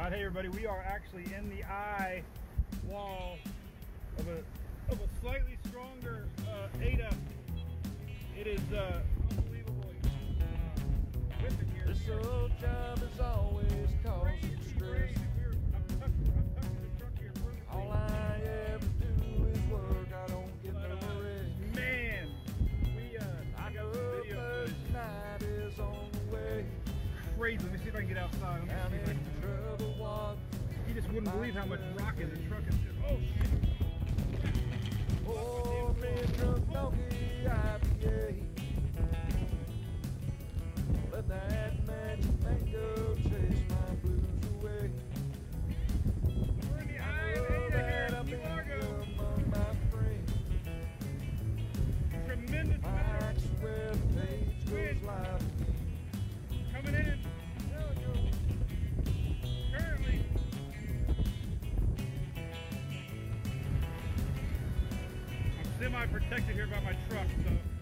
Alright, hey everybody, we are actually in the eye wall of a of a slightly stronger uh, Ada. It is uh, unbelievable. Uh, here. This old job is always causing stress. I'm tucked, I'm tucked in the truck here. All I ever do is work. I don't get no rest. Man, we uh, I I got know video first footage. night is on the way. Crazy. Let me see if I can get outside. You just wouldn't believe how much rock in the truck is. Oh shit. Oh, me drunk donkey IPA. Let that magic mango chase my blues away. We're in the eye of Ada here that in I've Key Largo. Semi-protected here by my truck, so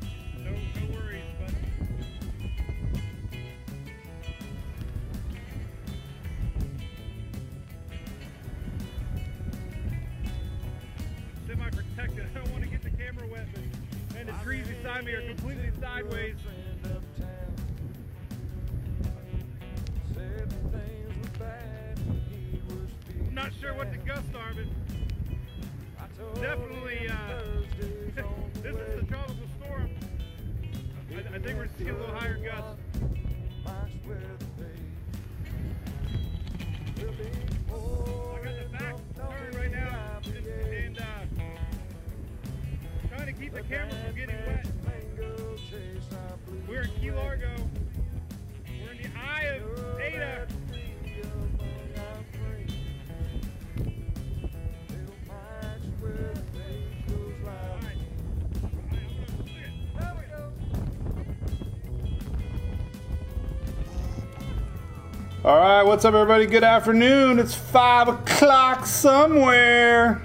what's up, everybody? Good afternoon. It's five o'clock somewhere.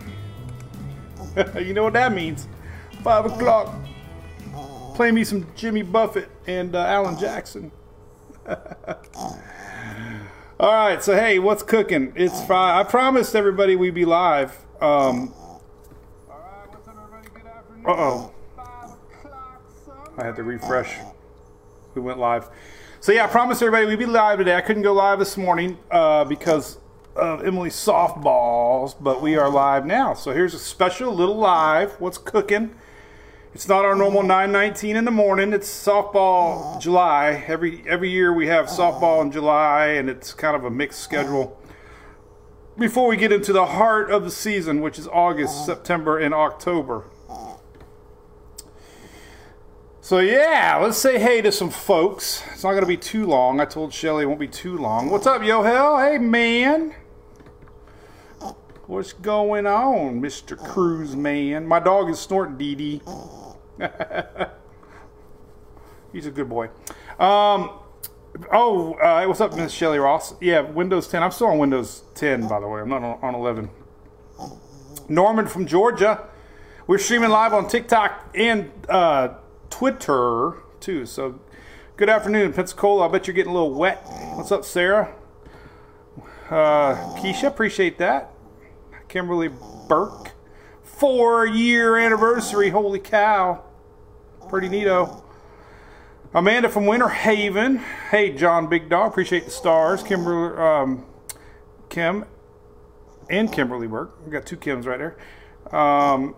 you know what that means? Five o'clock. Play me some Jimmy Buffett and uh, Alan Jackson. All right, so hey, what's cooking? It's five. I promised everybody we'd be live. Um. Uh oh. I had to refresh we went live. So yeah, I promise everybody we'd be live today. I couldn't go live this morning uh, because of Emily's softballs, but we are live now. So here's a special little live. What's cooking? It's not our normal 9:19 in the morning. It's softball July. Every every year we have softball in July, and it's kind of a mixed schedule. Before we get into the heart of the season, which is August, September, and October. So yeah, let's say hey to some folks. It's not gonna be too long. I told Shelly it won't be too long. What's up, yo hell? Hey man. What's going on, Mr. Cruise Man? My dog is snorting Dee Dee. He's a good boy. Um, oh, uh, what's up, Miss Shelly Ross? Yeah, Windows 10. I'm still on Windows 10, by the way. I'm not on, on 11. Norman from Georgia. We're streaming live on TikTok and uh, Twitter too. So, good afternoon, Pensacola. I bet you're getting a little wet. What's up, Sarah? Uh, Keisha, appreciate that. Kimberly Burke, four year anniversary. Holy cow! Pretty neato. Amanda from Winter Haven. Hey, John Big Dog. Appreciate the stars. Kimberly, um, Kim, and Kimberly Burke. We got two Kims right there. Um,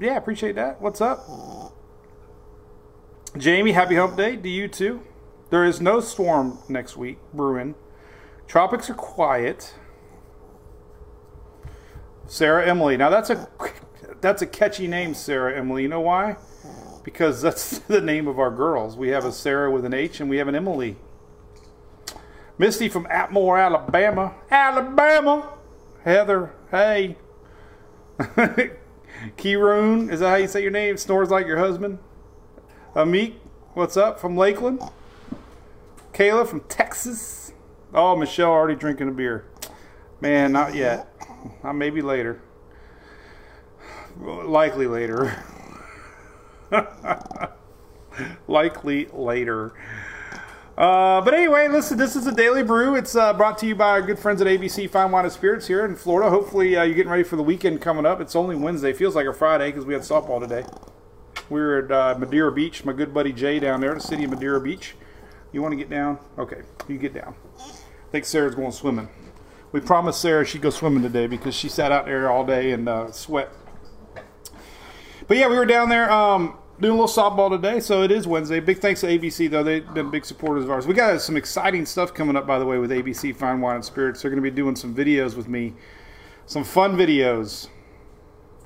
yeah, appreciate that. What's up? Jamie, happy hump day to you too. There is no storm next week brewing. Tropics are quiet. Sarah Emily. Now that's a that's a catchy name, Sarah Emily. You know why? Because that's the name of our girls. We have a Sarah with an H and we have an Emily. Misty from Atmore, Alabama. Alabama. Heather, hey. Keyroon, is that how you say your name? Snores like your husband. Amik, what's up from Lakeland? Kayla from Texas. Oh, Michelle already drinking a beer. Man, not yet. Uh, maybe later. Likely later. Likely later. Uh, but anyway, listen, this is a daily brew. It's uh, brought to you by our good friends at ABC Fine Wine and Spirits here in Florida. Hopefully, uh, you're getting ready for the weekend coming up. It's only Wednesday. Feels like a Friday because we had softball today. We were at uh, Madeira Beach. My good buddy Jay down there, the city of Madeira Beach. You want to get down? Okay, you get down. I think Sarah's going swimming. We promised Sarah she'd go swimming today because she sat out there all day and uh, sweat. But yeah, we were down there. Um, doing a little softball today, so it is Wednesday. Big thanks to ABC, though. They've been big supporters of ours. We got some exciting stuff coming up, by the way, with ABC Fine Wine and Spirits. They're going to be doing some videos with me, some fun videos.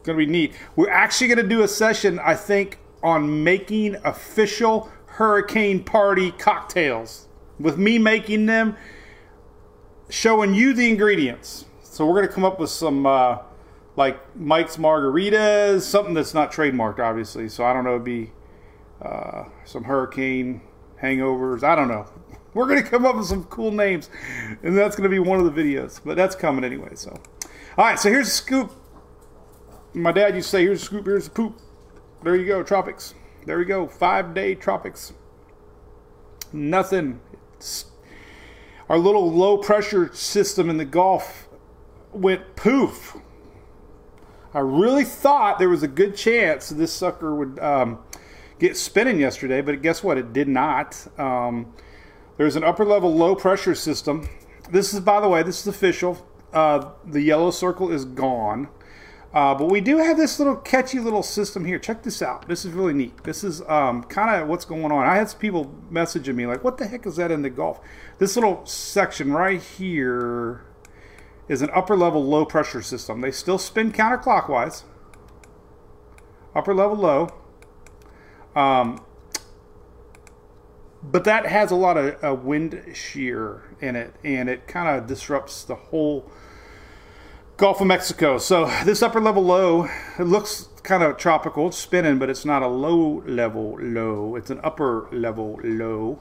Going to be neat. We're actually going to do a session, I think, on making official hurricane party cocktails. With me making them, showing you the ingredients. So we're going to come up with some. Uh, like Mike's Margaritas, something that's not trademarked, obviously. So I don't know, it'd be uh, some hurricane hangovers. I don't know. We're going to come up with some cool names, and that's going to be one of the videos. But that's coming anyway. So, all right. So here's a scoop. My dad used to say, "Here's a scoop. Here's a poop." There you go, tropics. There we go. Five day tropics. Nothing. It's our little low pressure system in the Gulf went poof I really thought there was a good chance this sucker would um, get spinning yesterday, but guess what? It did not. Um, there's an upper level low pressure system. This is, by the way, this is official. Uh, the yellow circle is gone. Uh, but we do have this little catchy little system here. Check this out. This is really neat. This is um, kind of what's going on. I had some people messaging me like, what the heck is that in the Gulf? This little section right here is an upper level low pressure system. They still spin counterclockwise, upper level low. Um, but that has a lot of uh, wind shear in it, and it kind of disrupts the whole Gulf of Mexico. So this upper level low, it looks kind of tropical, it's spinning, but it's not a low level low. It's an upper level low.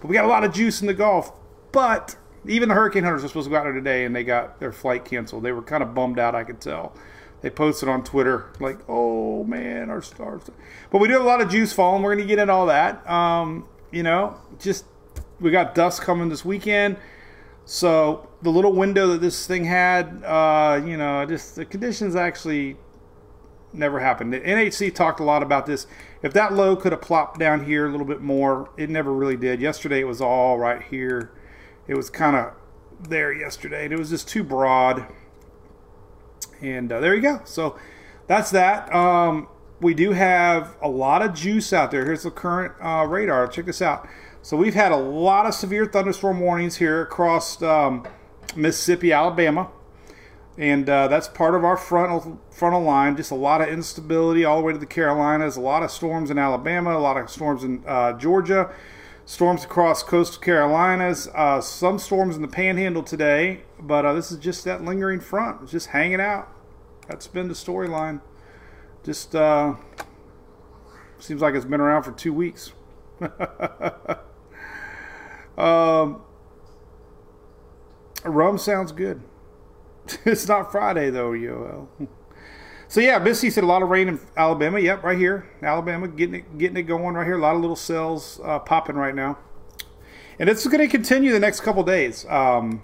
But we got a lot of juice in the Gulf, but even the hurricane hunters were supposed to go out there today, and they got their flight canceled. They were kind of bummed out. I could tell. They posted on Twitter like, "Oh man, our stars." But we do have a lot of juice falling. We're going to get into all that. Um, you know, just we got dust coming this weekend. So the little window that this thing had, uh, you know, just the conditions actually never happened. The NHC talked a lot about this. If that low could have plopped down here a little bit more, it never really did. Yesterday it was all right here it was kind of there yesterday, and it was just too broad. And uh, there you go. So that's that. Um, we do have a lot of juice out there. Here's the current uh, radar. Check this out. So we've had a lot of severe thunderstorm warnings here across um, Mississippi, Alabama. And uh, that's part of our frontal frontal line. Just a lot of instability all the way to the Carolinas. A lot of storms in Alabama. A lot of storms in uh, Georgia. Storms across coastal Carolinas. Uh, some storms in the Panhandle today, but uh, this is just that lingering front. It's just hanging out. That's been the storyline. Just uh, seems like it's been around for two weeks. um, rum sounds good. it's not Friday though, yo. So yeah, Missy said a lot of rain in Alabama. Yep, right here, Alabama, getting it getting it going right here. A lot of little cells uh, popping right now, and it's going to continue the next couple days. Um,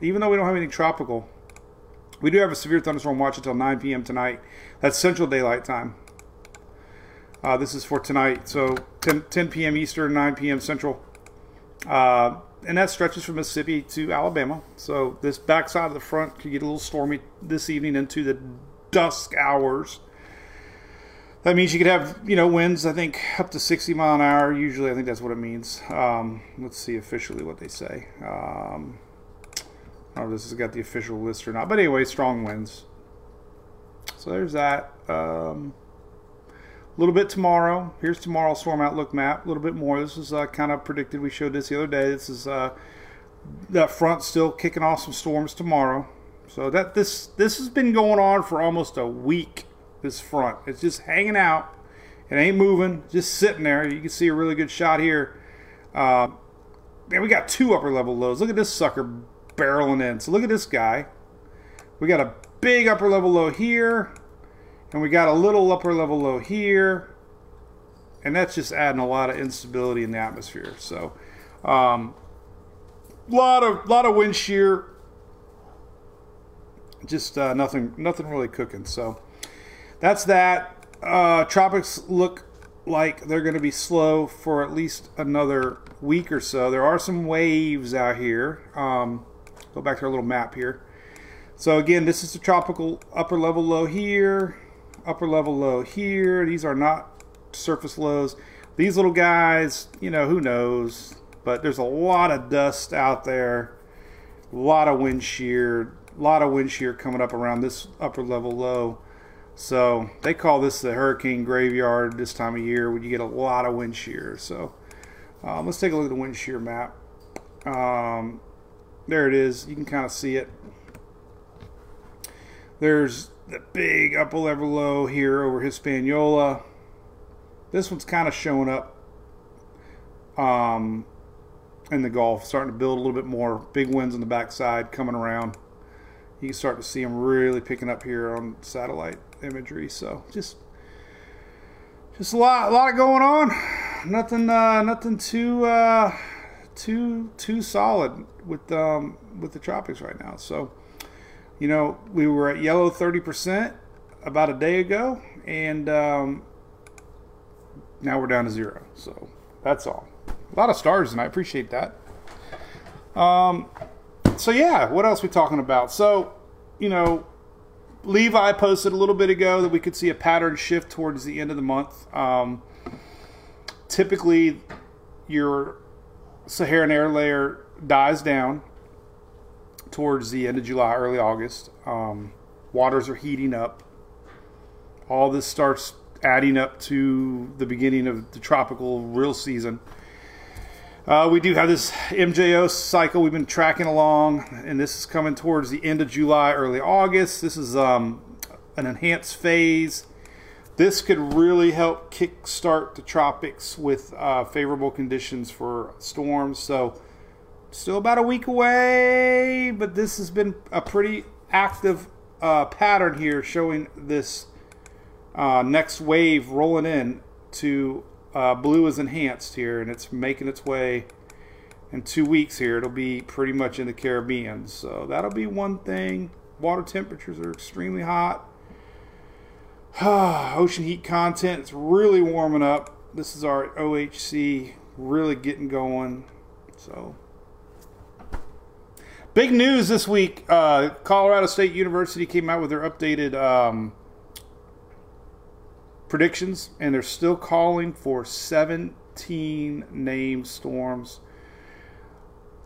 even though we don't have anything tropical, we do have a severe thunderstorm watch until 9 p.m. tonight. That's Central Daylight Time. Uh, this is for tonight, so 10, 10 p.m. Eastern, 9 p.m. Central. Uh, and that stretches from Mississippi to Alabama. So this backside of the front could get a little stormy this evening into the dusk hours. That means you could have, you know, winds, I think, up to 60 mile an hour. Usually, I think that's what it means. Um, let's see officially what they say. Um, I don't know if this has got the official list or not. But anyway, strong winds. So there's that. Um, a little bit tomorrow. Here's tomorrow's storm outlook map. A little bit more. This is uh, kind of predicted. We showed this the other day. This is uh, that front still kicking off some storms tomorrow. So that this this has been going on for almost a week. This front, it's just hanging out. It ain't moving, just sitting there. You can see a really good shot here. Uh, man, we got two upper level lows. Look at this sucker barreling in. So look at this guy. We got a big upper level low here, and we got a little upper level low here, and that's just adding a lot of instability in the atmosphere. So, um, lot of lot of wind shear, just uh, nothing nothing really cooking. So that's that. Uh, tropics look like they're going to be slow for at least another week or so. There are some waves out here. Um, go back to our little map here. So again, this is the tropical upper level low here, upper level low here. These are not surface lows. These little guys, you know, who knows? But there's a lot of dust out there, a lot of wind shear, a lot of wind shear coming up around this upper level low. So they call this the hurricane graveyard this time of year when you get a lot of wind shear. So um, let's take a look at the wind shear map. Um, there it is. You can kind of see it. There's the big upper level low here over Hispaniola. This one's kind of showing up um, in the Gulf, starting to build a little bit more. Big winds on the backside coming around. You can start to see them really picking up here on satellite imagery. So just just a lot, a lot going on. Nothing, uh, nothing too, uh, too, too solid with um, with the tropics right now. So, you know, we were at yellow thirty percent about a day ago, and um, now we're down to zero. So that's all. A lot of stars, and I appreciate that. Um, so yeah, what else we talking about? So, you know, Levi posted a little bit ago that we could see a pattern shift towards the end of the month. Um, typically, your Saharan air layer dies down towards the end of July, early August. Um, waters are heating up. All this starts adding up to the beginning of the tropical real season. Uh, we do have this MJO cycle we've been tracking along, and this is coming towards the end of July, early August. This is um, an enhanced phase. This could really help kickstart the tropics with uh, favorable conditions for storms. So, still about a week away, but this has been a pretty active uh, pattern here showing this uh, next wave rolling in to uh, blue is enhanced here, and it's making its way in two weeks here. It'll be pretty much in the Caribbean. So that'll be one thing. Water temperatures are extremely hot. Ocean heat content, it's really warming up. This is our OHC really getting going. So big news this week. Uh, Colorado State University came out with their updated um, predictions, and they're still calling for 17 named storms,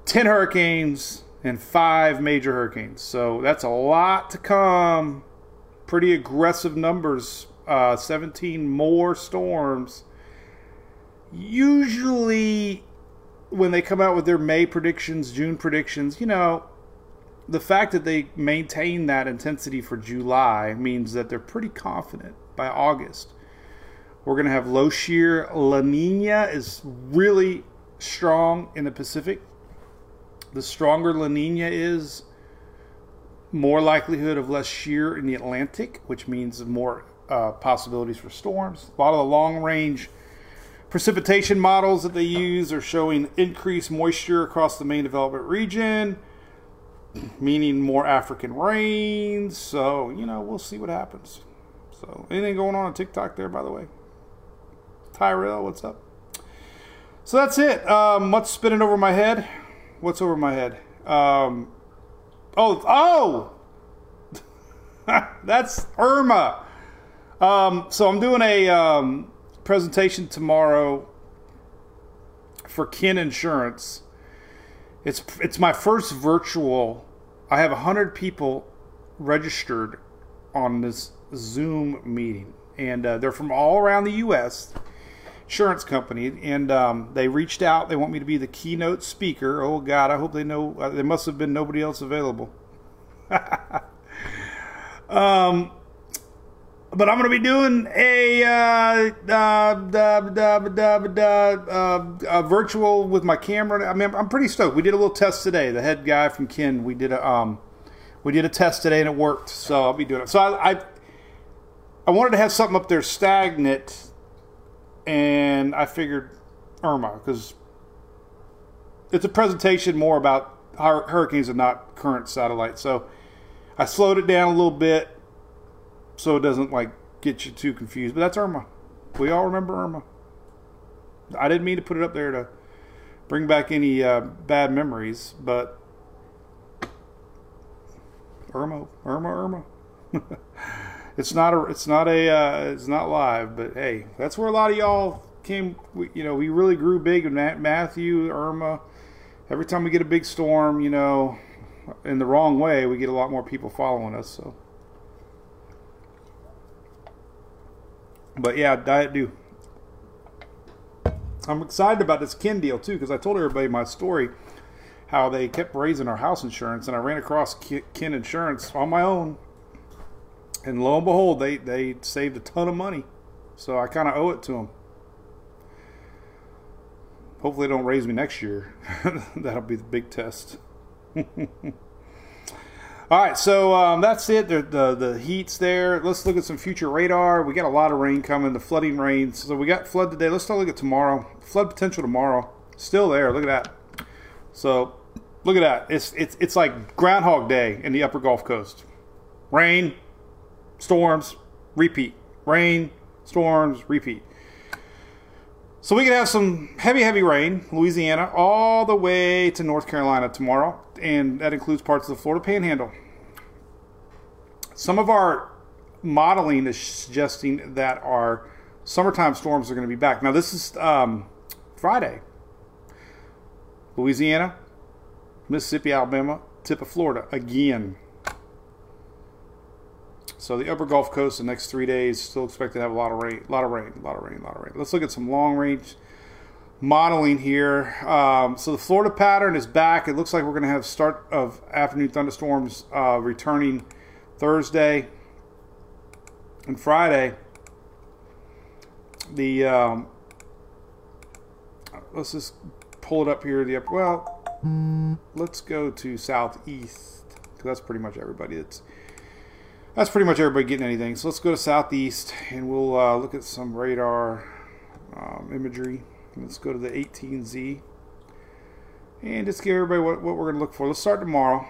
10 hurricanes, and five major hurricanes. So that's a lot to come. Pretty aggressive numbers. Uh, 17 more storms. Usually, when they come out with their May predictions, June predictions, you know, the fact that they maintain that intensity for July means that they're pretty confident by August. We're going to have low shear. La Nina is really strong in the Pacific. The stronger La Nina is, more likelihood of less shear in the Atlantic, which means more uh, possibilities for storms. A lot of the long range precipitation models that they use are showing increased moisture across the main development region, meaning more African rains. So, you know, we'll see what happens. So, anything going on on TikTok there, by the way? Tyrell, what's up? So that's it. Um, what's spinning over my head? What's over my head? Um, oh, oh, that's Irma. Um, so I'm doing a um, presentation tomorrow for Kin Insurance. It's it's my first virtual. I have hundred people registered on this Zoom meeting, and uh, they're from all around the U.S insurance company, and um, they reached out. They want me to be the keynote speaker. Oh God, I hope they know. Uh, there must have been nobody else available. um, but I'm to be doing a, uh, uh, virtual with my camera. I mean, I'm pretty stoked. We did a little test today. The head guy from Kin, we did a um, we did a test today and it worked. So I'll be doing it. So I, I, I wanted to have something up there stagnant and I figured Irma because it's a presentation more about hur- hurricanes and not current satellites. So I slowed it down a little bit so it doesn't like get you too confused. But that's Irma. We all remember Irma. I didn't mean to put it up there to bring back any uh, bad memories, but Irma, Irma, Irma. it's not a, it's not a, uh, it's not live, but hey, that's where a lot of y'all came. We, you know, we really grew big Ma- Matthew, Irma. Every time we get a big storm, you know, in the wrong way, we get a lot more people following us. So, but yeah, diet do. I'm excited about this Kin deal too because I told everybody my story how they kept raising our house insurance, and I ran across Kin Insurance on my own, and lo and behold, they they saved a ton of money, so I kind of owe it to them. Hopefully, they don't raise me next year. That'll be the big test. All right, so um, that's it. The, the the heat's there. Let's look at some future radar. We got a lot of rain coming. The flooding rain. So we got flood today. Let's take look at tomorrow. Flood potential tomorrow. Still there. Look at that. So look at that. It's it's it's like Groundhog Day in the Upper Gulf Coast. Rain, storms, repeat. Rain, storms, repeat. So we could have some heavy, heavy rain, Louisiana, all the way to North Carolina tomorrow, and that includes parts of the Florida Panhandle. Some of our modeling is suggesting that our summertime storms are going to be back. Now, this is um, Friday. Louisiana, Mississippi, Alabama, tip of Florida again. So the upper Gulf Coast the next three days still expect to have a lot of rain, a lot of rain, a lot of rain, a lot of rain. Let's look at some long range modeling here. Um, so the Florida pattern is back. It looks like we're going to have start of afternoon thunderstorms uh, returning Thursday and Friday. The um, let's just pull it up here. The well, let's go to southeast because that's pretty much everybody that's that's pretty much everybody getting anything. So let's go to southeast and we'll uh, look at some radar um, imagery. Let's go to the 18Z and just give everybody what, what we're going to look for. Let's start tomorrow.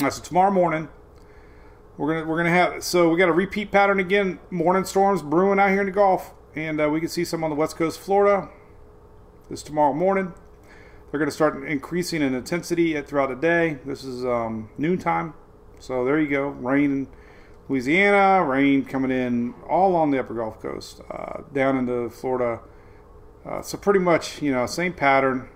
Right, so tomorrow morning we're gonna we're gonna have so we got a repeat pattern again. Morning storms brewing out here in the Gulf, and uh, we can see some on the west coast of Florida. This tomorrow morning. They're going to start increasing in intensity throughout the day. This is um, noontime. So there you go. Rain in Louisiana, rain coming in all on the upper Gulf Coast, uh, down into Florida. Uh, so pretty much, you know, same pattern.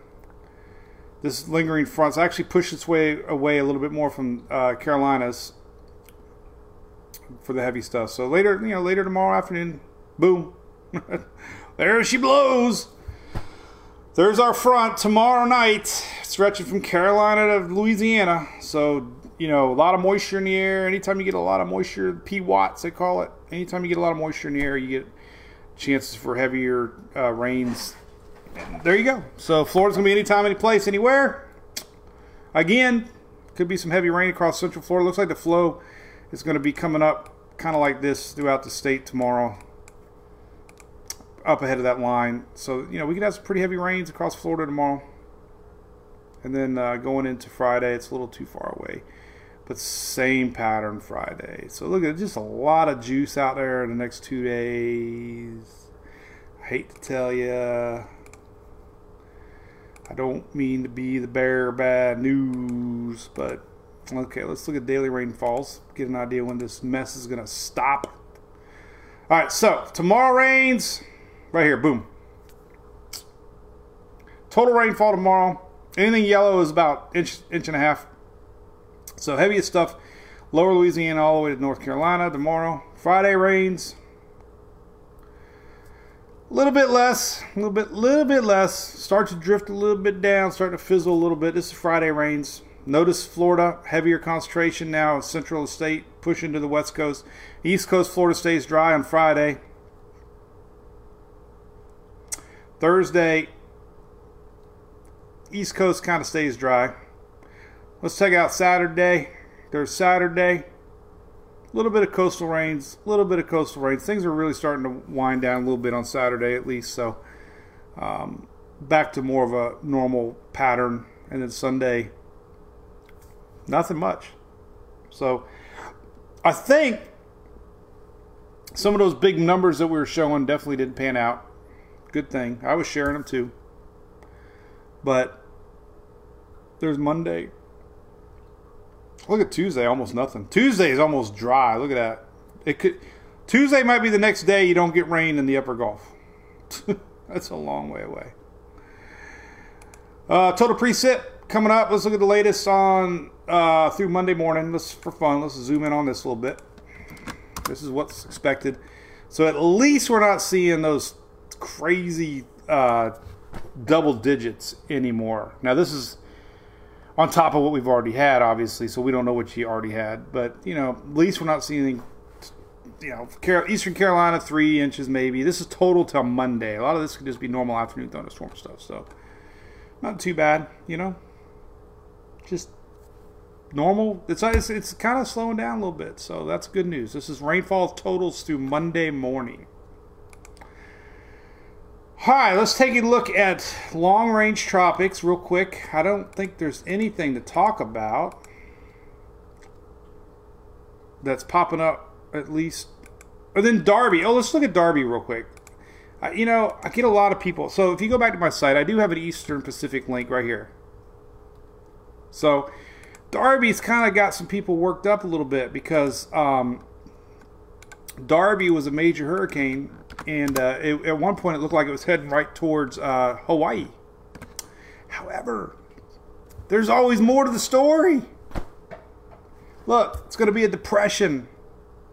This lingering front's actually pushed its way away a little bit more from uh, Carolinas for the heavy stuff. So later, you know, later tomorrow afternoon, boom, there she blows. There's our front tomorrow night, stretching from Carolina to Louisiana. So you know, a lot of moisture in the air. Anytime you get a lot of moisture, PWATs they call it. Anytime you get a lot of moisture in the air, you get chances for heavier uh, rains. And there you go. So Florida's gonna be anytime, any place, anywhere. Again, could be some heavy rain across Central Florida. Looks like the flow is going to be coming up kind of like this throughout the state tomorrow, up ahead of that line. So you know we could have some pretty heavy rains across Florida tomorrow. And then uh, going into Friday, it's a little too far away but same pattern Friday. So look at just a lot of juice out there in the next two days. I hate to tell you, I don't mean to be the bearer of bad news, but okay, let's look at daily rainfalls, get an idea when this mess is going to stop. All right, so tomorrow rains right here, boom. Total rainfall tomorrow. Anything yellow is about inch inch and a half so heaviest stuff, lower Louisiana all the way to North Carolina tomorrow. Friday rains. A little bit less, a little bit, little bit less. Start to drift a little bit down, start to fizzle a little bit. This is Friday rains. Notice Florida, heavier concentration now central state, push into the west coast. East coast Florida stays dry on Friday. Thursday, East Coast kind of stays dry. Let's check out Saturday. There's Saturday. A little bit of coastal rains, a little bit of coastal rains. Things are really starting to wind down a little bit on Saturday at least. So um, back to more of a normal pattern. And then Sunday, nothing much. So I think some of those big numbers that we were showing definitely didn't pan out. Good thing. I was sharing them too. But there's Monday. Look at Tuesday, almost nothing. Tuesday is almost dry. Look at that. It could Tuesday might be the next day you don't get rain in the upper Gulf. That's a long way away. Uh, total precip coming up. Let's look at the latest on uh, through Monday morning. Let's for fun. Let's zoom in on this a little bit. This is what's expected. So at least we're not seeing those crazy uh, double digits anymore. Now this is on top of what we've already had, obviously. So we don't know what she already had, but you know, at least we're not seeing. You know, Eastern Carolina three inches maybe. This is total till Monday. A lot of this could just be normal afternoon thunderstorm stuff. So not too bad, you know. Just normal. It's it's, it's kind of slowing down a little bit, so that's good news. This is rainfall totals through Monday morning. All right, let's take a look at long range tropics real quick. I don't think there's anything to talk about that's popping up at least. Or then Darby. Oh, let's look at Darby real quick. Uh, you know, I get a lot of people. So if you go back to my site, I do have an Eastern Pacific link right here. So Darby's kind of got some people worked up a little bit because um, Darby was a major hurricane, and uh, it, at one point it looked like it was heading right towards uh, Hawaii. However, there's always more to the story. Look, it's going to be a depression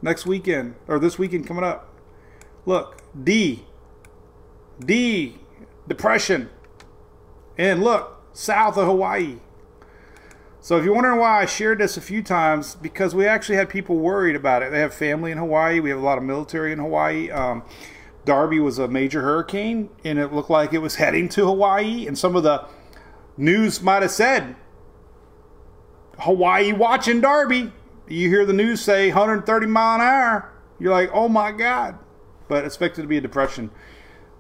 next weekend, or this weekend coming up. Look, D D, depression. And look, south of Hawaii. So if you're wondering why I shared this a few times, because we actually had people worried about it. They have family in Hawaii. We have a lot of military in Hawaii. Um, Darby was a major hurricane, and it looked like it was heading to Hawaii. And some of the news might have said, Hawaii watching Darby. You hear the news say 130 mile an hour. You're like, oh my God. But expected to be a depression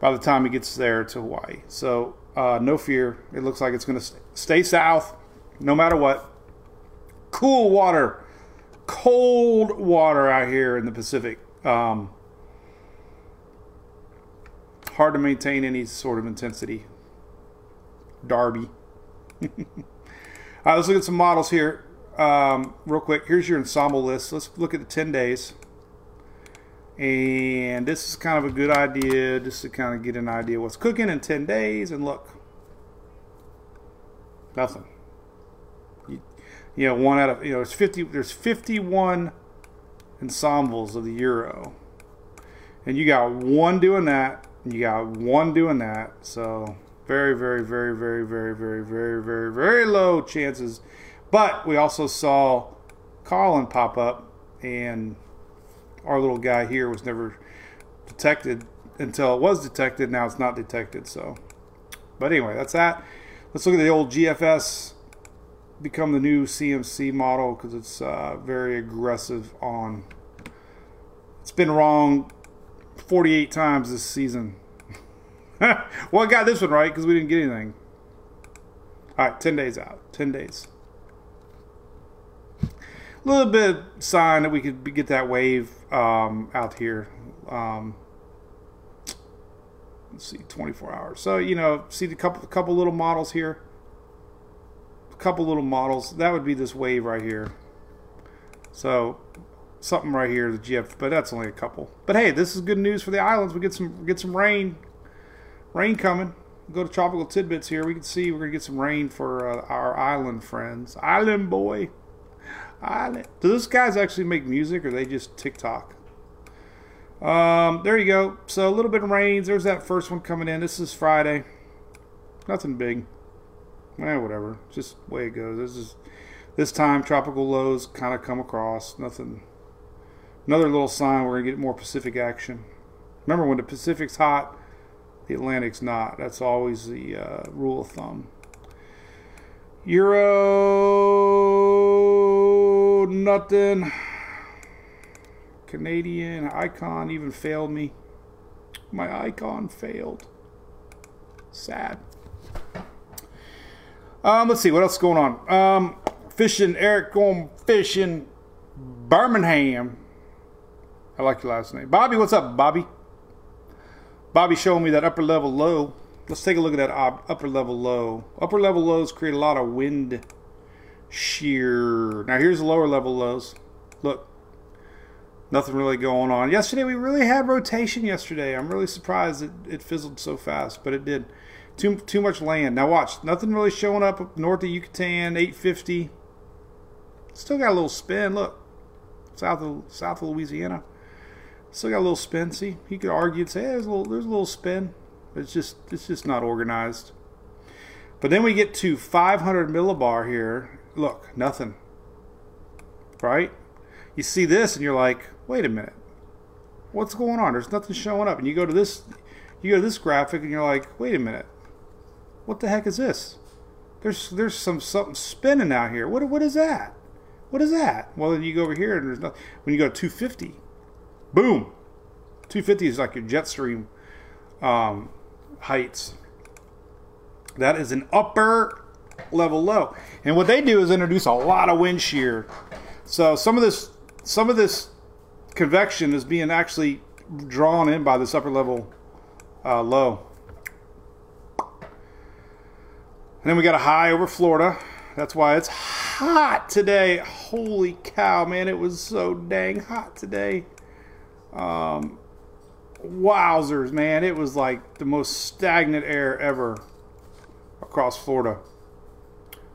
by the time it gets there to Hawaii. So uh, no fear. It looks like it's going to stay south no matter what. Cool water, cold water out here in the Pacific. Um, hard to maintain any sort of intensity. Darby. All right, let's look at some models here um, real quick. Here's your ensemble list. Let's look at the 10 days. And this is kind of a good idea just to kind of get an idea what's cooking in 10 days. And look, nothing. You, know, one out of, you know, it's 50, there's 51 ensembles of the Euro. And you got one doing that, and you got one doing that. So very, very, very, very, very, very, very, very, very low chances. But we also saw Colin pop up and our little guy here was never detected until it was detected. Now it's not detected. So, but anyway, that's that. Let's look at the old GFS become the new CMC model because it's uh, very aggressive on. It's been wrong 48 times this season. well, I got this one right because we didn't get anything. All right, 10 days out. 10 days a little bit sign that we could get that wave um, out here. Um, let's see, 24 hours. So you know, see the couple couple little models here. Couple little models. That would be this wave right here. So something right here, the GF, but that's only a couple. But hey, this is good news for the islands. We get some get some rain, rain coming. Go to tropical tidbits here. We can see we're gonna get some rain for uh, our island friends. Island boy. island. Do those guys actually make music or they just TikTok? Um, there you go. So a little bit of rains. There's that first one coming in. This is Friday. Nothing big. Eh, whatever. Just the way it goes. This is this time tropical lows kind of come across. Nothing. Another little sign we're gonna get more Pacific action. Remember when the Pacific's hot, the Atlantic's not. That's always the uh, rule of thumb. Euro nothing. Canadian icon even failed me. My icon failed. Sad. Um, let's see what else is going on. Um, fishing. Eric going fishing. Birmingham. I like your last name, Bobby. What's up, Bobby? Bobby showing me that upper level low. Let's take a look at that upper level low. Upper level lows create a lot of wind shear. Now here's the lower level lows. Look, nothing really going on. Yesterday we really had rotation. Yesterday, I'm really surprised it, it fizzled so fast, but it did. Too too much land. Now watch, nothing really showing up, up north of Yucatan, 850. Still got a little spin. Look, south of south of Louisiana. Still got a little spin. See, he could argue and say, hey, there's a little there's a little spin. But it's just it's just not organized. But then we get to 500 millibar here. Look, nothing. Right? You see this and you're like, wait a minute. What's going on? There's nothing showing up. And you go to this you go to this graphic and you're like, wait a minute. What the heck is this? There's there's some something spinning out here. What what is that? What is that? Well, then you go over here and there's nothing. When you go to 250, boom, 250 is like your jet stream um, heights. That is an upper level low, and what they do is introduce a lot of wind shear. So some of this some of this convection is being actually drawn in by this upper level uh, low. And then we got a high over Florida. That's why it's hot today. Holy cow, man. It was so dang hot today. Um, wowzers, man. It was like the most stagnant air ever across Florida.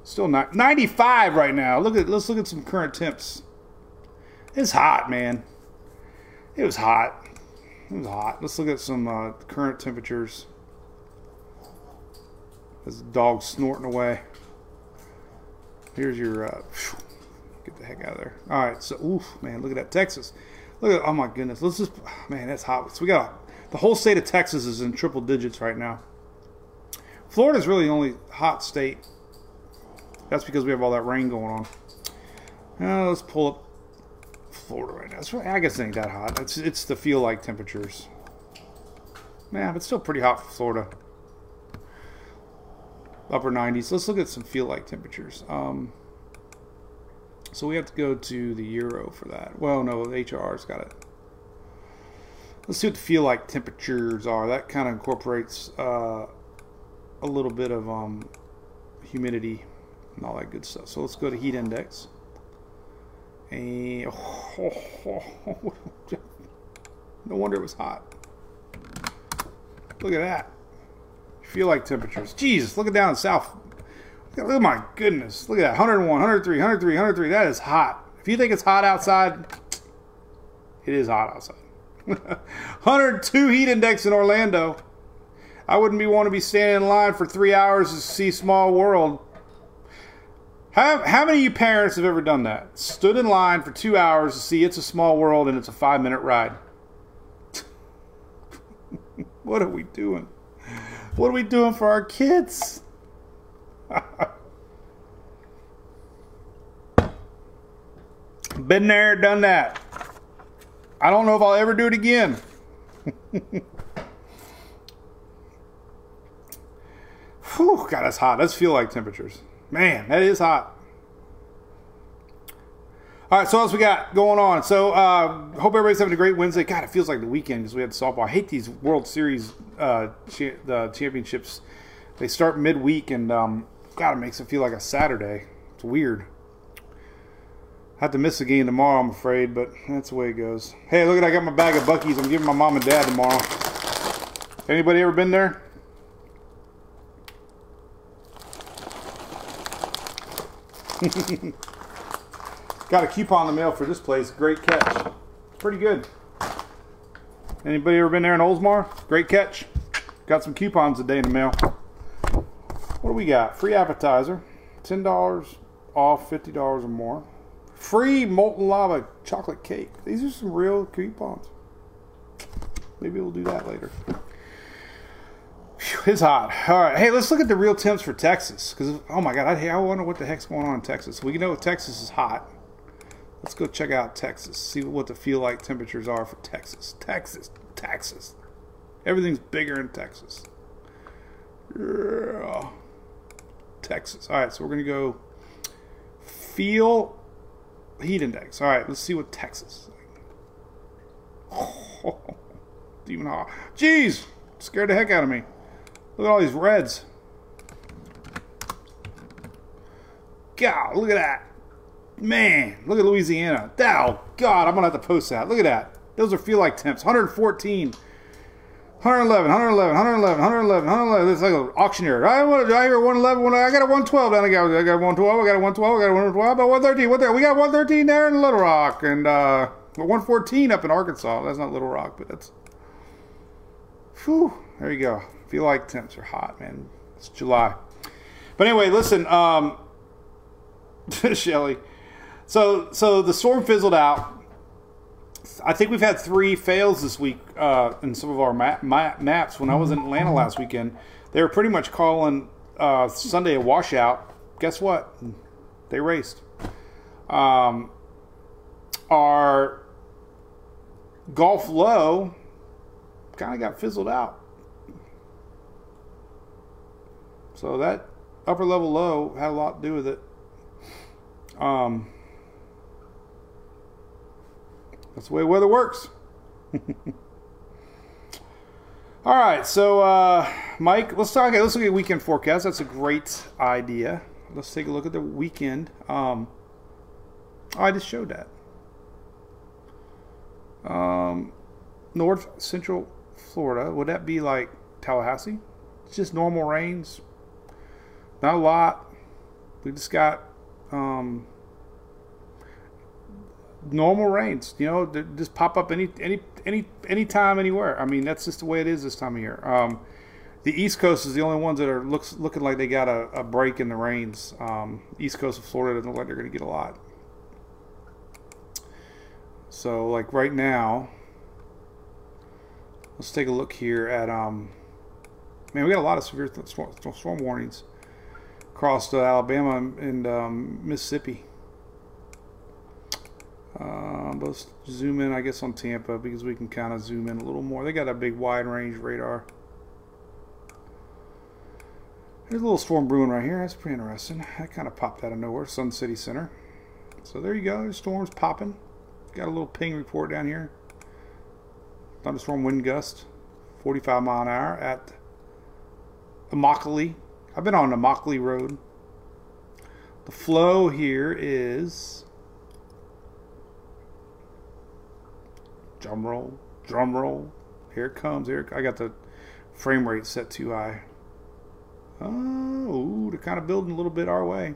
Still not 95 right now. Look at let's look at some current temps. It's hot, man. It was hot. It was hot. Let's look at some uh, current temperatures. This dog snorting away. Here's your. Uh, get the heck out of there. All right, so oof, man, look at that Texas. Look at oh my goodness. Let's just man, that's hot. So we got the whole state of Texas is in triple digits right now. Florida's really the only hot state. That's because we have all that rain going on. Now let's pull up Florida right now. It's really, I guess it ain't that hot. It's it's the feel like temperatures. Yeah, but still pretty hot for Florida upper 90s. Let's look at some feel like temperatures. Um, so we have to go to the Euro for that. Well, no, the HR's got it. Let's see what the feel like temperatures are. That kind of incorporates uh, a little bit of um, humidity and all that good stuff. So let's go to heat index. And oh, oh, oh, no wonder it was hot. Look at that feel like temperatures. Jesus, look at down south. Look Oh my goodness. Look at that. 101, 103, 103, 103. That is hot. If you think it's hot outside, it is hot outside. 102 heat index in Orlando. I wouldn't be want to be standing in line for three hours to see Small World. How, how many of you parents have ever done that? Stood in line for two hours to see It's a Small World and it's a five minute ride. what are we doing? What are we doing for our kids? Been there, done that. I don't know if I'll ever do it again. Whew, God, that's hot. That's feel like temperatures. Man, that is hot. All right, so else we got going on? So, uh, hope everybody's having a great Wednesday. God, it feels like the weekend because we had softball. I hate these World Series uh, cha- the championships. They start midweek, and um, God, it makes it feel like a Saturday. It's weird. Have to miss a game tomorrow, I'm afraid, but that's the way it goes. Hey, look at I got my bag of Buc-ee's. I'm giving my mom and dad tomorrow. Anybody ever been there? Got a coupon in the mail for this place. Great catch. Pretty good. Anybody ever been there in Oldsmar? Great catch. Got some coupons today in the mail. What do we got? Free appetizer. $10 off $50 or more. Free molten lava chocolate cake. These are some real coupons. Maybe we'll do that later. It's hot. All right. Hey, let's look at the real temps for Texas. Because, oh my God, I, I wonder what the heck's going on in Texas. We know Texas is hot. Let's go check out Texas. See what the feel like temperatures are for Texas. Texas, Texas. Everything's bigger in Texas. Yeah. Texas. All right, so we're gonna go feel heat index. All right, let's see what Texas is like. Oh, hot. Jeez, scared the heck out of me. Look at all these reds. God, look at that. Man, look at Louisiana. Oh, God, I'm going to have to post that. Look at that. Those are feel like temps. 114, 111, 111, 111, 111, 111. It's like an auctioneer. I want to, I hear 111. I got a 112 down. I got, I got 112. I got a 112. I got a 112. About 113. What there? We got 113 there in Little Rock. And uh, 114 up in Arkansas. That's not Little Rock, but that's. Whew. There you go. Feel like temps are hot, man. It's July. But anyway, listen, um, Shelly. So, so the storm fizzled out. I think we've had three fails this week uh, in some of our map, maps. When I was in Atlanta last weekend, they were pretty much calling uh, Sunday a washout. Guess what? They raced. Um, our Gulf low kind of got fizzled out. So that upper level low had a lot to do with it. Um, that's the way weather works. All right, so uh, Mike, let's talk. Let's look at weekend forecast. That's a great idea. Let's take a look at the weekend. Um, I just showed that. Um, North Central Florida. Would that be like Tallahassee? It's just normal rains. Not a lot. We just got um, normal rains. You know, just pop up any any any anytime, anywhere. I mean, that's just the way it is this time of year. Um, the East Coast is the only ones that are looks looking like they got a, a break in the rains. Um, East Coast of Florida doesn't look like they're going to get a lot. So, like right now, let's take a look here at um. Man, we got a lot of severe th- storm warnings across uh, Alabama and um, Mississippi. Uh, let's zoom in, I guess, on Tampa because we can kind of zoom in a little more. They got a big wide range radar. There's a little storm brewing right here. That's pretty interesting. That kind of popped out of nowhere. Sun City Center. So there you go. Storms popping. Got a little ping report down here. Thunderstorm wind gust, 45 mile an hour at Immokalee. I've been on Immokalee Road. The flow here is drum roll, drum roll. Here it comes. Here I got the frame rate set too high. Oh, ooh, they're kind of building a little bit our way.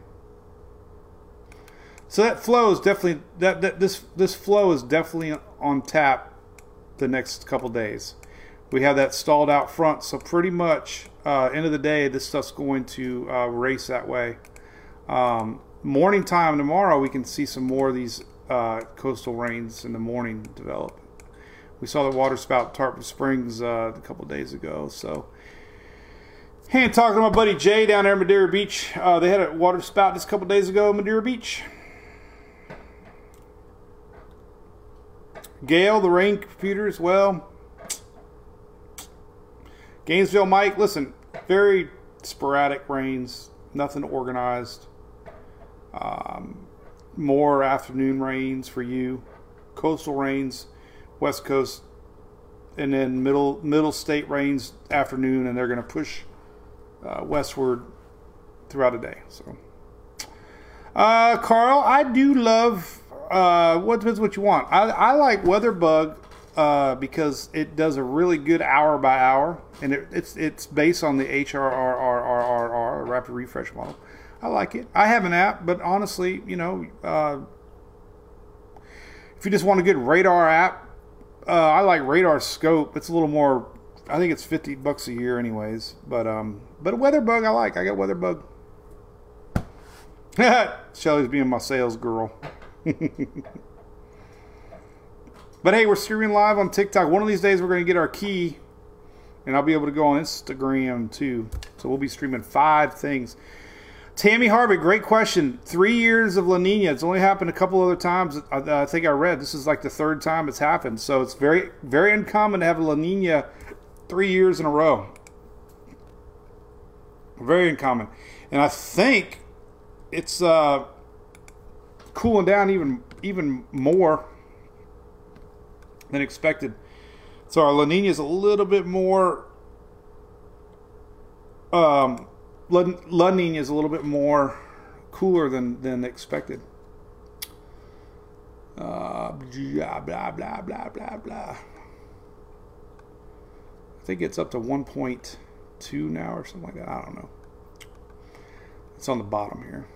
So that flow is definitely that, that this this flow is definitely on tap the next couple days. We have that stalled out front, so pretty much uh, end of the day, this stuff's going to uh, race that way. Um, morning time tomorrow, we can see some more of these uh, coastal rains in the morning develop. We saw the water spout Tarpon Springs uh, a couple days ago. So, hey, and talking to my buddy Jay down there at Madeira Beach. Uh, they had a water spout just a couple days ago, Madeira Beach. Gail, the rain computer as well. Gainesville, Mike, listen, very sporadic rains, nothing organized. Um, more afternoon rains for you, coastal rains, west coast, and then middle middle state rains afternoon, and they're going to push uh, westward throughout the day. So, uh, Carl, I do love. Uh, what depends what you want. I, I like WeatherBug uh, because it does a really good hour by hour, and it, it's it's based on the HRRR rapid refresh model. I like it. I have an app, but honestly, you know, uh, if you just want a good radar app, uh, I like RadarScope. It's a little more. I think it's fifty bucks a year, anyways. But um, but WeatherBug I like. I got WeatherBug. Shelly's being my sales girl. but hey, we're streaming live on TikTok. One of these days, we're going to get our key, and I'll be able to go on Instagram too. So we'll be streaming five things. Tammy Harvick, great question. Three years of La Nina. It's only happened a couple other times. I, I think I read this is like the third time it's happened. So it's very, very uncommon to have a La Nina three years in a row. Very uncommon. And I think it's uh, cooling down even even more than expected. So our La Nina is a little bit more. Um, La, La Nina is a little bit more cooler than than expected. Uh, blah blah blah blah blah blah. I think it's up to 1.2 now or something like that. I don't know. It's on the bottom here.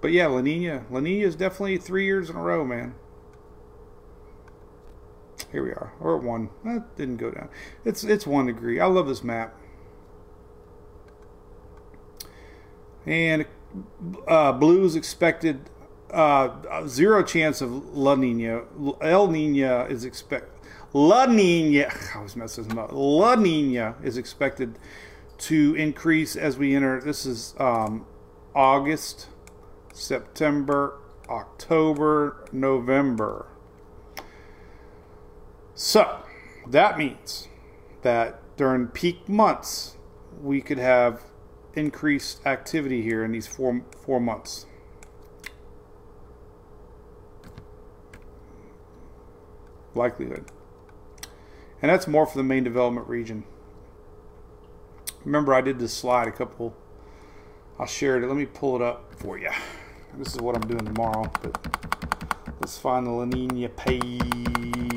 But yeah, La Nina. La Nina is definitely three years in a row, man. Here we are. Or one. That didn't go down. It's it's one degree. I love this map. And uh, blues expected uh, zero chance of La Nina. El Nina is expect. La Nina. I was messing up. La Nina is expected to increase as we enter. This is um, August, September, October, November. So that means that during peak months, we could have increased activity here in these four four months. Likelihood. And that's more for the main development region. Remember, I did this slide a couple. I'll share it. Let me pull it up for you. This is what I'm doing tomorrow. But let's find the La Nina page.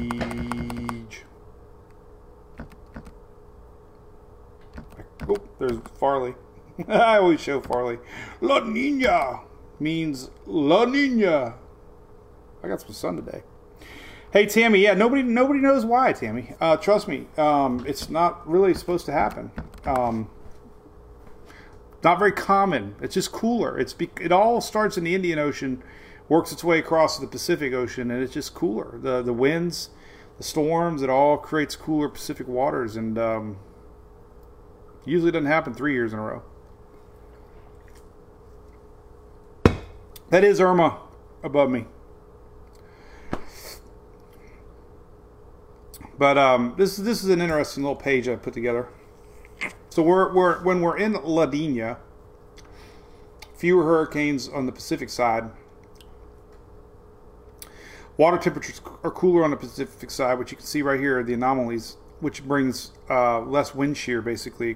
Oh, there's Farley. I always show Farley. La Nina means La Nina. I got some sun today. Hey Tammy, yeah, nobody nobody knows why, Tammy. Uh, trust me, um, it's not really supposed to happen. Um, not very common. It's just cooler. It's be- it all starts in the Indian Ocean, works its way across the Pacific Ocean, and it's just cooler. The the winds, the storms, it all creates cooler Pacific waters, and um, usually doesn't happen three years in a row. That is Irma above me. But um, this this is an interesting little page I put together. So we're, we're when we're in La Nina, fewer hurricanes on the Pacific side. Water temperatures are cooler on the Pacific side, which you can see right here, the anomalies, which brings uh, less wind shear basically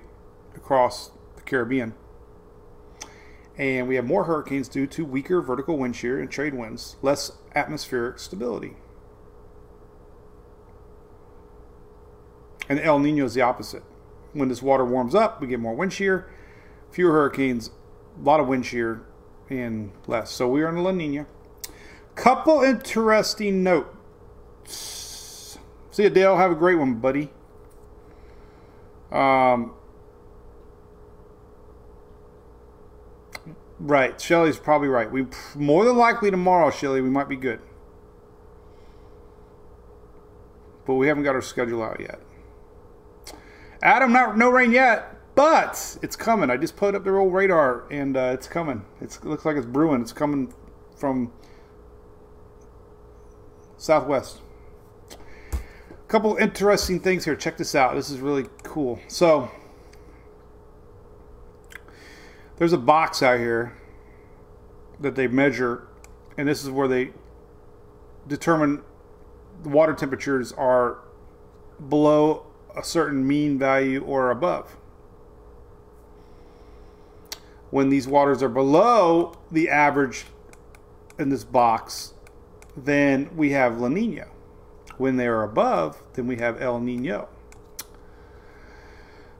across the Caribbean. And we have more hurricanes due to weaker vertical wind shear and trade winds, less atmospheric stability. And El Nino is the opposite. When this water warms up, we get more wind shear, fewer hurricanes, a lot of wind shear, and less. So we are in La Nina. Couple interesting notes. See you, Dale. Have a great one, buddy. Um, right. Shelly's probably right. We more than likely tomorrow, Shelly, we might be good. But we haven't got our schedule out yet. Adam, not no rain yet, but it's coming. I just put up the old radar, and uh, it's coming. It's, it looks like it's brewing. It's coming from southwest. A couple interesting things here. Check this out. This is really cool. So there's a box out here that they measure, and this is where they determine the water temperatures are below a certain mean value or above. When these waters are below the average in this box, then we have La Nina. When they are above, then we have El Nino.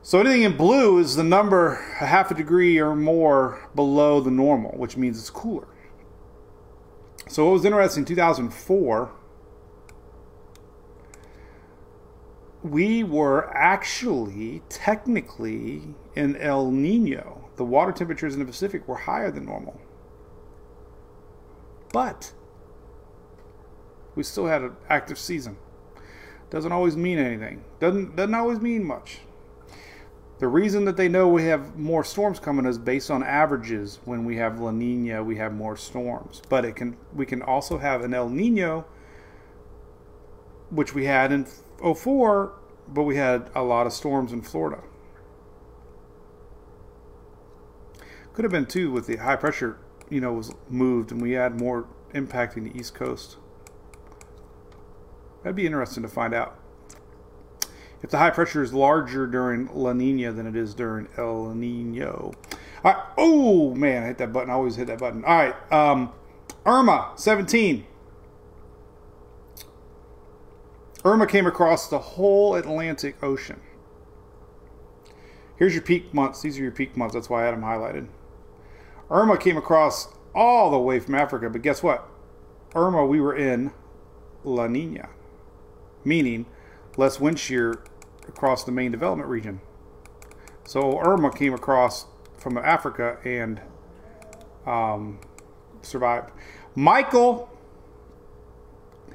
So anything in blue is the number a half a degree or more below the normal, which means it's cooler. So what was interesting in 2004 we were actually technically in El Nino. The water temperatures in the Pacific were higher than normal. But we still had an active season. Doesn't always mean anything. Doesn't doesn't always mean much. The reason that they know we have more storms coming is based on averages. When we have La Nina, we have more storms. But it can we can also have an El Nino, which we had in 04, but we had a lot of storms in Florida. Could have been too with the high pressure, you know, was moved and we had more impacting the East Coast. That'd be interesting to find out. If the high pressure is larger during La Nina than it is during El Nino. Oh man, I hit that button. I always hit that button. All right. Um, Irma 17. Irma came across the whole Atlantic Ocean. Here's your peak months. These are your peak months. That's why I had them highlighted. Irma came across all the way from Africa, but guess what? Irma, we were in La Nina, meaning less wind shear across the main development region. So Irma came across from Africa and um, survived. Michael,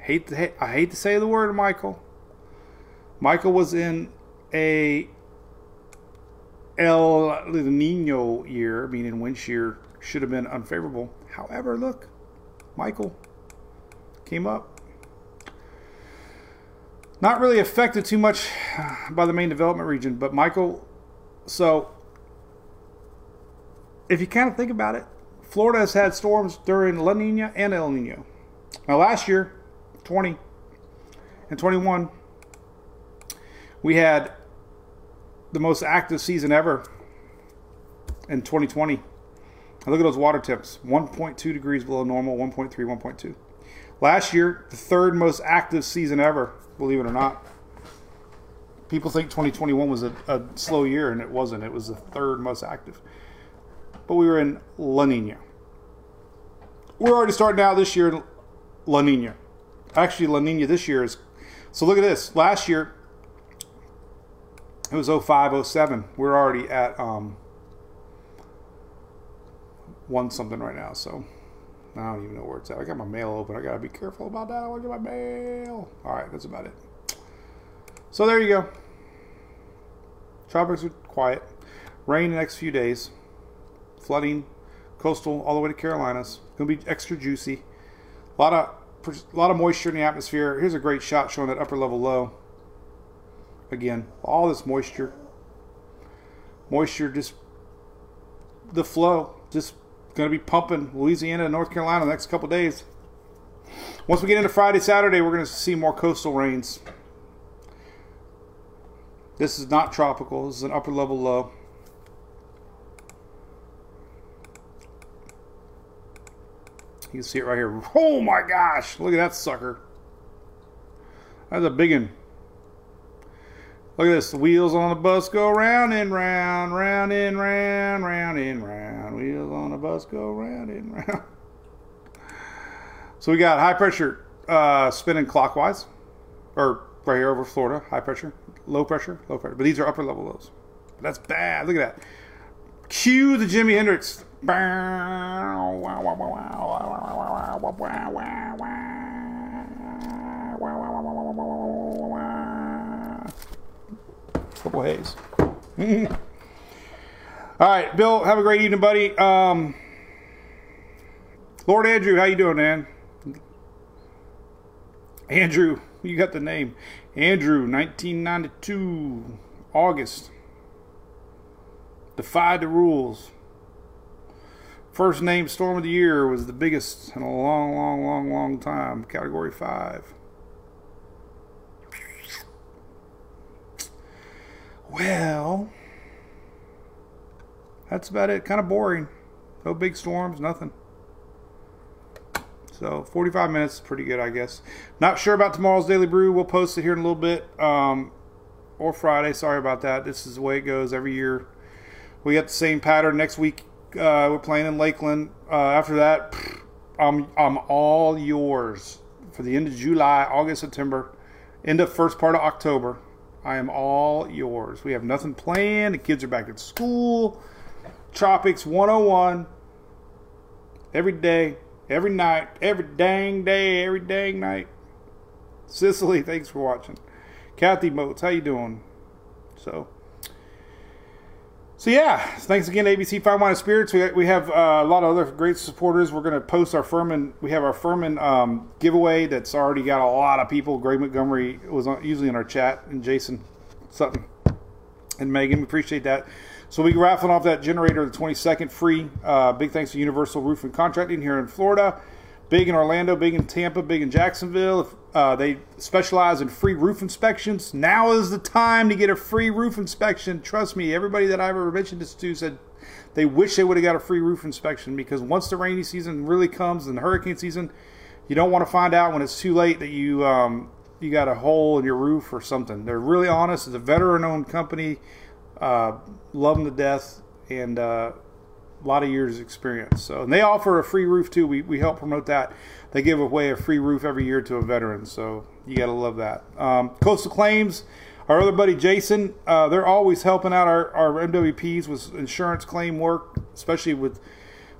hate to, I hate to say the word Michael. Michael was in a El Nino year, meaning wind shear should have been unfavorable. However, look, Michael came up. Not really affected too much by the main development region, but Michael, so if you kind of think about it, Florida has had storms during La Nina and El Nino. Now, last year, 20 and 21, we had the most active season ever in 2020. Now look at those water temps 1.2 degrees below normal, 1.3, 1.2. Last year, the third most active season ever, believe it or not. People think 2021 was a, a slow year, and it wasn't. It was the third most active. But we were in La Nina. We're already starting out this year La Nina. Actually, La Nina this year is. So look at this. Last year, it was 05, 07. We're already at um, one something right now, so I don't even know where it's at. I got my mail open. I gotta be careful about that. I want to get my mail. All right, that's about it. So there you go. Tropics are quiet. Rain the next few days. Flooding, coastal all the way to Carolinas. Gonna be extra juicy. A lot of a lot of moisture in the atmosphere. Here's a great shot showing that upper level low. Again, all this moisture. Moisture just the flow just going to be pumping Louisiana and North Carolina the next couple days. Once we get into Friday, Saturday, we're going to see more coastal rains. This is not tropical. This is an upper level low. You can see it right here. Oh my gosh! Look at that sucker. That's a big one. Look at this. The wheels on the bus go round and round, round and round, round and round. Wheels on the bus go round and round. So we got high pressure uh, spinning clockwise, or right here over Florida. High pressure, low pressure, low pressure. But these are upper level lows. That's bad. Look at that. Cue the Jimi Hendrix. Purple haze. All right, Bill. Have a great evening, buddy. Um, Lord Andrew, how you doing, man? Andrew, you got the name. Andrew, 1992, August. Defied the rules. First name storm of the year was the biggest in a long, long, long, long time. Category 5. Well, that's about it. Kind of boring. No big storms, nothing. So 45 minutes, is pretty good, I guess. Not sure about tomorrow's Daily Brew. We'll post it here in a little bit. Um, or Friday. Sorry about that. This is the way it goes every year. We got the same pattern next week. Uh, we're playing in Lakeland. Uh, after that, I'm I'm all yours for the end of July, August, September, end of first part of October. I am all yours. We have nothing planned. The kids are back at school. Tropics 101. Every day, every night, every dang day, every dang night. Cicely, thanks for watching. Kathy Moats, how you doing? So, So yeah, thanks again, ABC Fine Wine and Spirits. We, we have uh, a lot of other great supporters. We're going to post our Firman. We have our Firman um, giveaway that's already got a lot of people. Greg Montgomery was on, usually in our chat, and Jason Sutton and Megan. We appreciate that. So we raffling off that generator the 22nd free. Uh, big thanks to Universal Roofing Contracting here in Florida. Big in Orlando, big in Tampa, big in Jacksonville. Uh, they specialize in free roof inspections. Now is the time to get a free roof inspection. Trust me, everybody that I've ever mentioned this to said they wish they would have got a free roof inspection because once the rainy season really comes and the hurricane season, you don't want to find out when it's too late that you um, you got a hole in your roof or something. They're really honest. It's a veteran-owned company. Uh, love them to death, and uh, a lot of years experience. So, and they offer a free roof too. We we help promote that they give away a free roof every year to a veteran. So you got to love that. Um, Coastal Claims, our other buddy Jason, uh, they're always helping out our, our MWPs with insurance claim work, especially with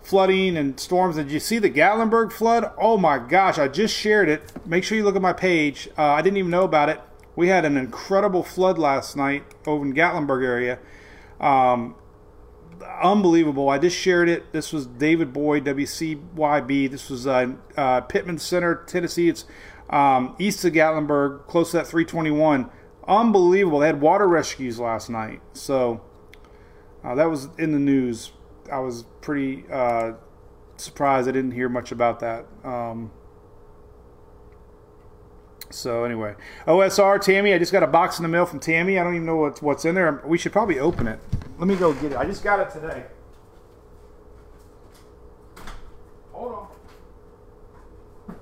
flooding and storms. Did you see the Gatlinburg flood? Oh my gosh, I just shared it. Make sure you look at my page. Uh, I didn't even know about it. We had an incredible flood last night over in Gatlinburg area. Um, unbelievable. I just shared it. This was David Boyd, WCYB. This was uh, uh, Pittman Center, Tennessee. It's um, east of Gatlinburg, close to that 321. Unbelievable. They had water rescues last night. So uh, that was in the news. I was pretty uh, surprised I didn't hear much about that. Um, so anyway, OSR Tammy, I just got a box in the mail from Tammy. I don't even know what's what's in there. We should probably open it. Let me go get it. I just got it today. Hold on.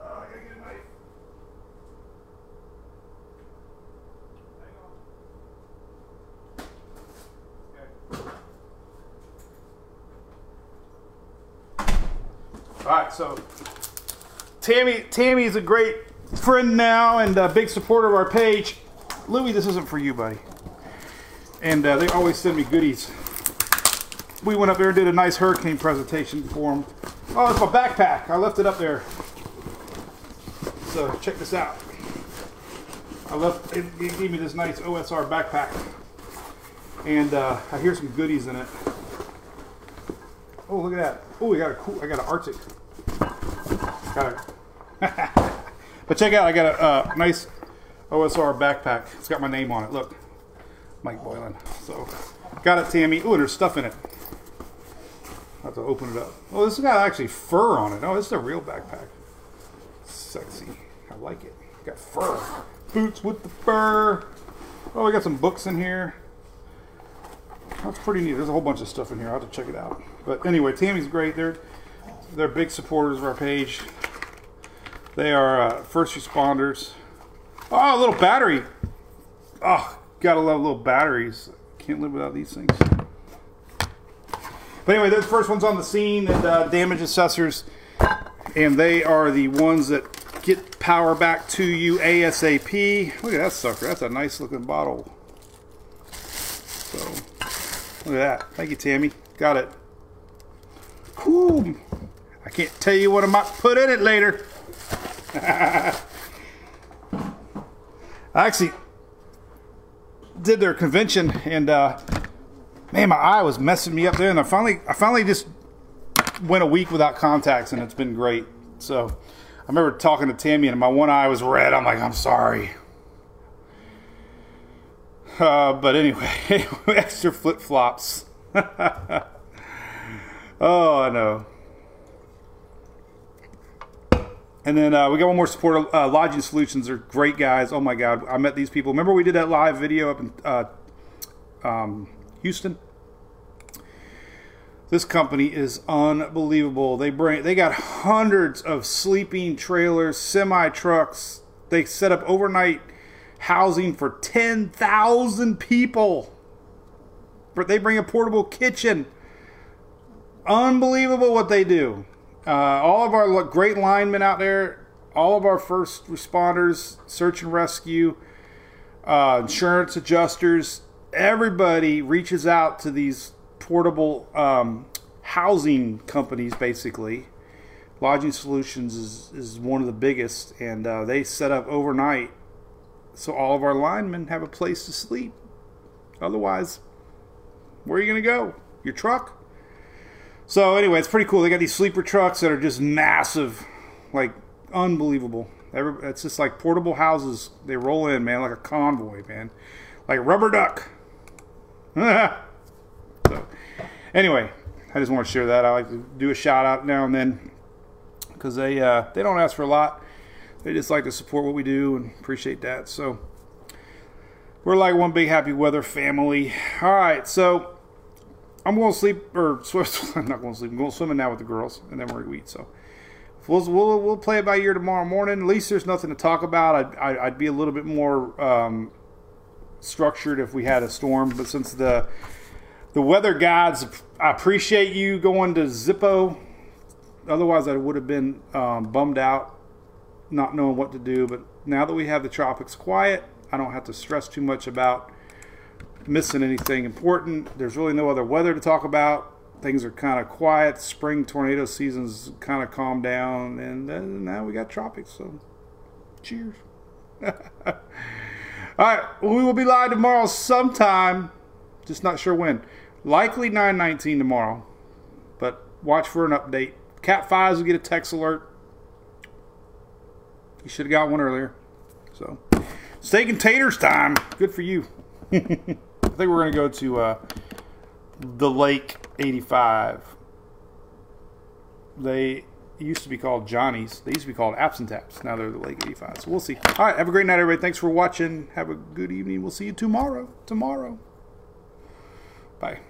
Uh. All right, so Tammy, is a great friend now and a big supporter of our page. Louis, this isn't for you, buddy. And uh, they always send me goodies. We went up there and did a nice hurricane presentation for them. Oh, it's my backpack. I left it up there. So check this out. I left. It, it gave me this nice OSR backpack, and uh, I hear some goodies in it. Oh, look at that. Oh, we got a cool. I got an Arctic. Got it. but check out. I got a uh, nice OSR backpack. It's got my name on it. Look, Mike Boylan. So got it, Tammy. Ooh, there's stuff in it. I have to open it up. Oh, this has got actually fur on it. Oh, this is a real backpack. Sexy. I like it. Got fur. Boots with the fur. Oh, we got some books in here. That's pretty neat. There's a whole bunch of stuff in here. I'll have to check it out. But anyway, Tammy's great. They're they're big supporters of our page. They are uh, first responders. Oh, a little battery. Oh, gotta love little batteries. Can't live without these things. But anyway, the first ones on the scene and uh, damage assessors, and they are the ones that get power back to you ASAP. Look at that sucker. That's a nice looking bottle. So, look at that. Thank you, Tammy. Got it. Cool. I can't tell you what I might put in it later. I actually did their convention, and uh, man, my eye was messing me up there, and I finally, I finally just went a week without contacts, and it's been great. So I remember talking to Tammy, and my one eye was red. I'm like, I'm sorry. Uh, but anyway, extra flip flops. oh, I know. And then uh, we got one more support. Uh, Lodging Solutions are great guys. Oh my God, I met these people. Remember we did that live video up in uh, um, Houston? This company is unbelievable. They bring they got hundreds of sleeping trailers, semi trucks. They set up overnight housing for ten thousand people. But they bring a portable kitchen. Unbelievable what they do. Uh, all of our great linemen out there, all of our first responders, search and rescue, uh, insurance adjusters, everybody reaches out to these portable um, housing companies, basically. Lodging Solutions is, is one of the biggest, and uh, they set up overnight so all of our linemen have a place to sleep. Otherwise, Where are you going to go? Your truck? So anyway, it's pretty cool. They got these sleeper trucks that are just massive, like unbelievable. Every, it's just like portable houses. They roll in, man, like a convoy, man, like rubber duck. so anyway, I just want to share that. I like to do a shout out now and then because they uh, they don't ask for a lot. They just like to support what we do and appreciate that. So we're like one big happy weather family. All right, so I'm going to sleep or swim. I'm not going to sleep. I'm going swimming now with the girls, and then we're going to eat. So we'll, we'll we'll play it by ear tomorrow morning. At least there's nothing to talk about. I'd I'd, be a little bit more um, structured if we had a storm, but since the the weather gods, I appreciate you going to Zippo. Otherwise, I would have been um, bummed out, not knowing what to do. But now that we have the tropics quiet, I don't have to stress too much about missing anything important. There's really no other weather to talk about. Things are kind of quiet. Spring tornado season's kind of calmed down, and then now we got tropics. So, cheers. All right, we will be live tomorrow sometime. Just not sure when. Likely 919 tomorrow, but watch for an update. Cat 5s will get a text alert. You should have got one earlier. So, steak and taters time. Good for you. I think we're going to go to uh, the Lake 85. They used to be called Johnny's. They used to be called Absent Taps. Now they're the Lake 85. So we'll see. All right. Have a great night, everybody. Thanks for watching. Have a good evening. We'll see you tomorrow. Tomorrow. Bye.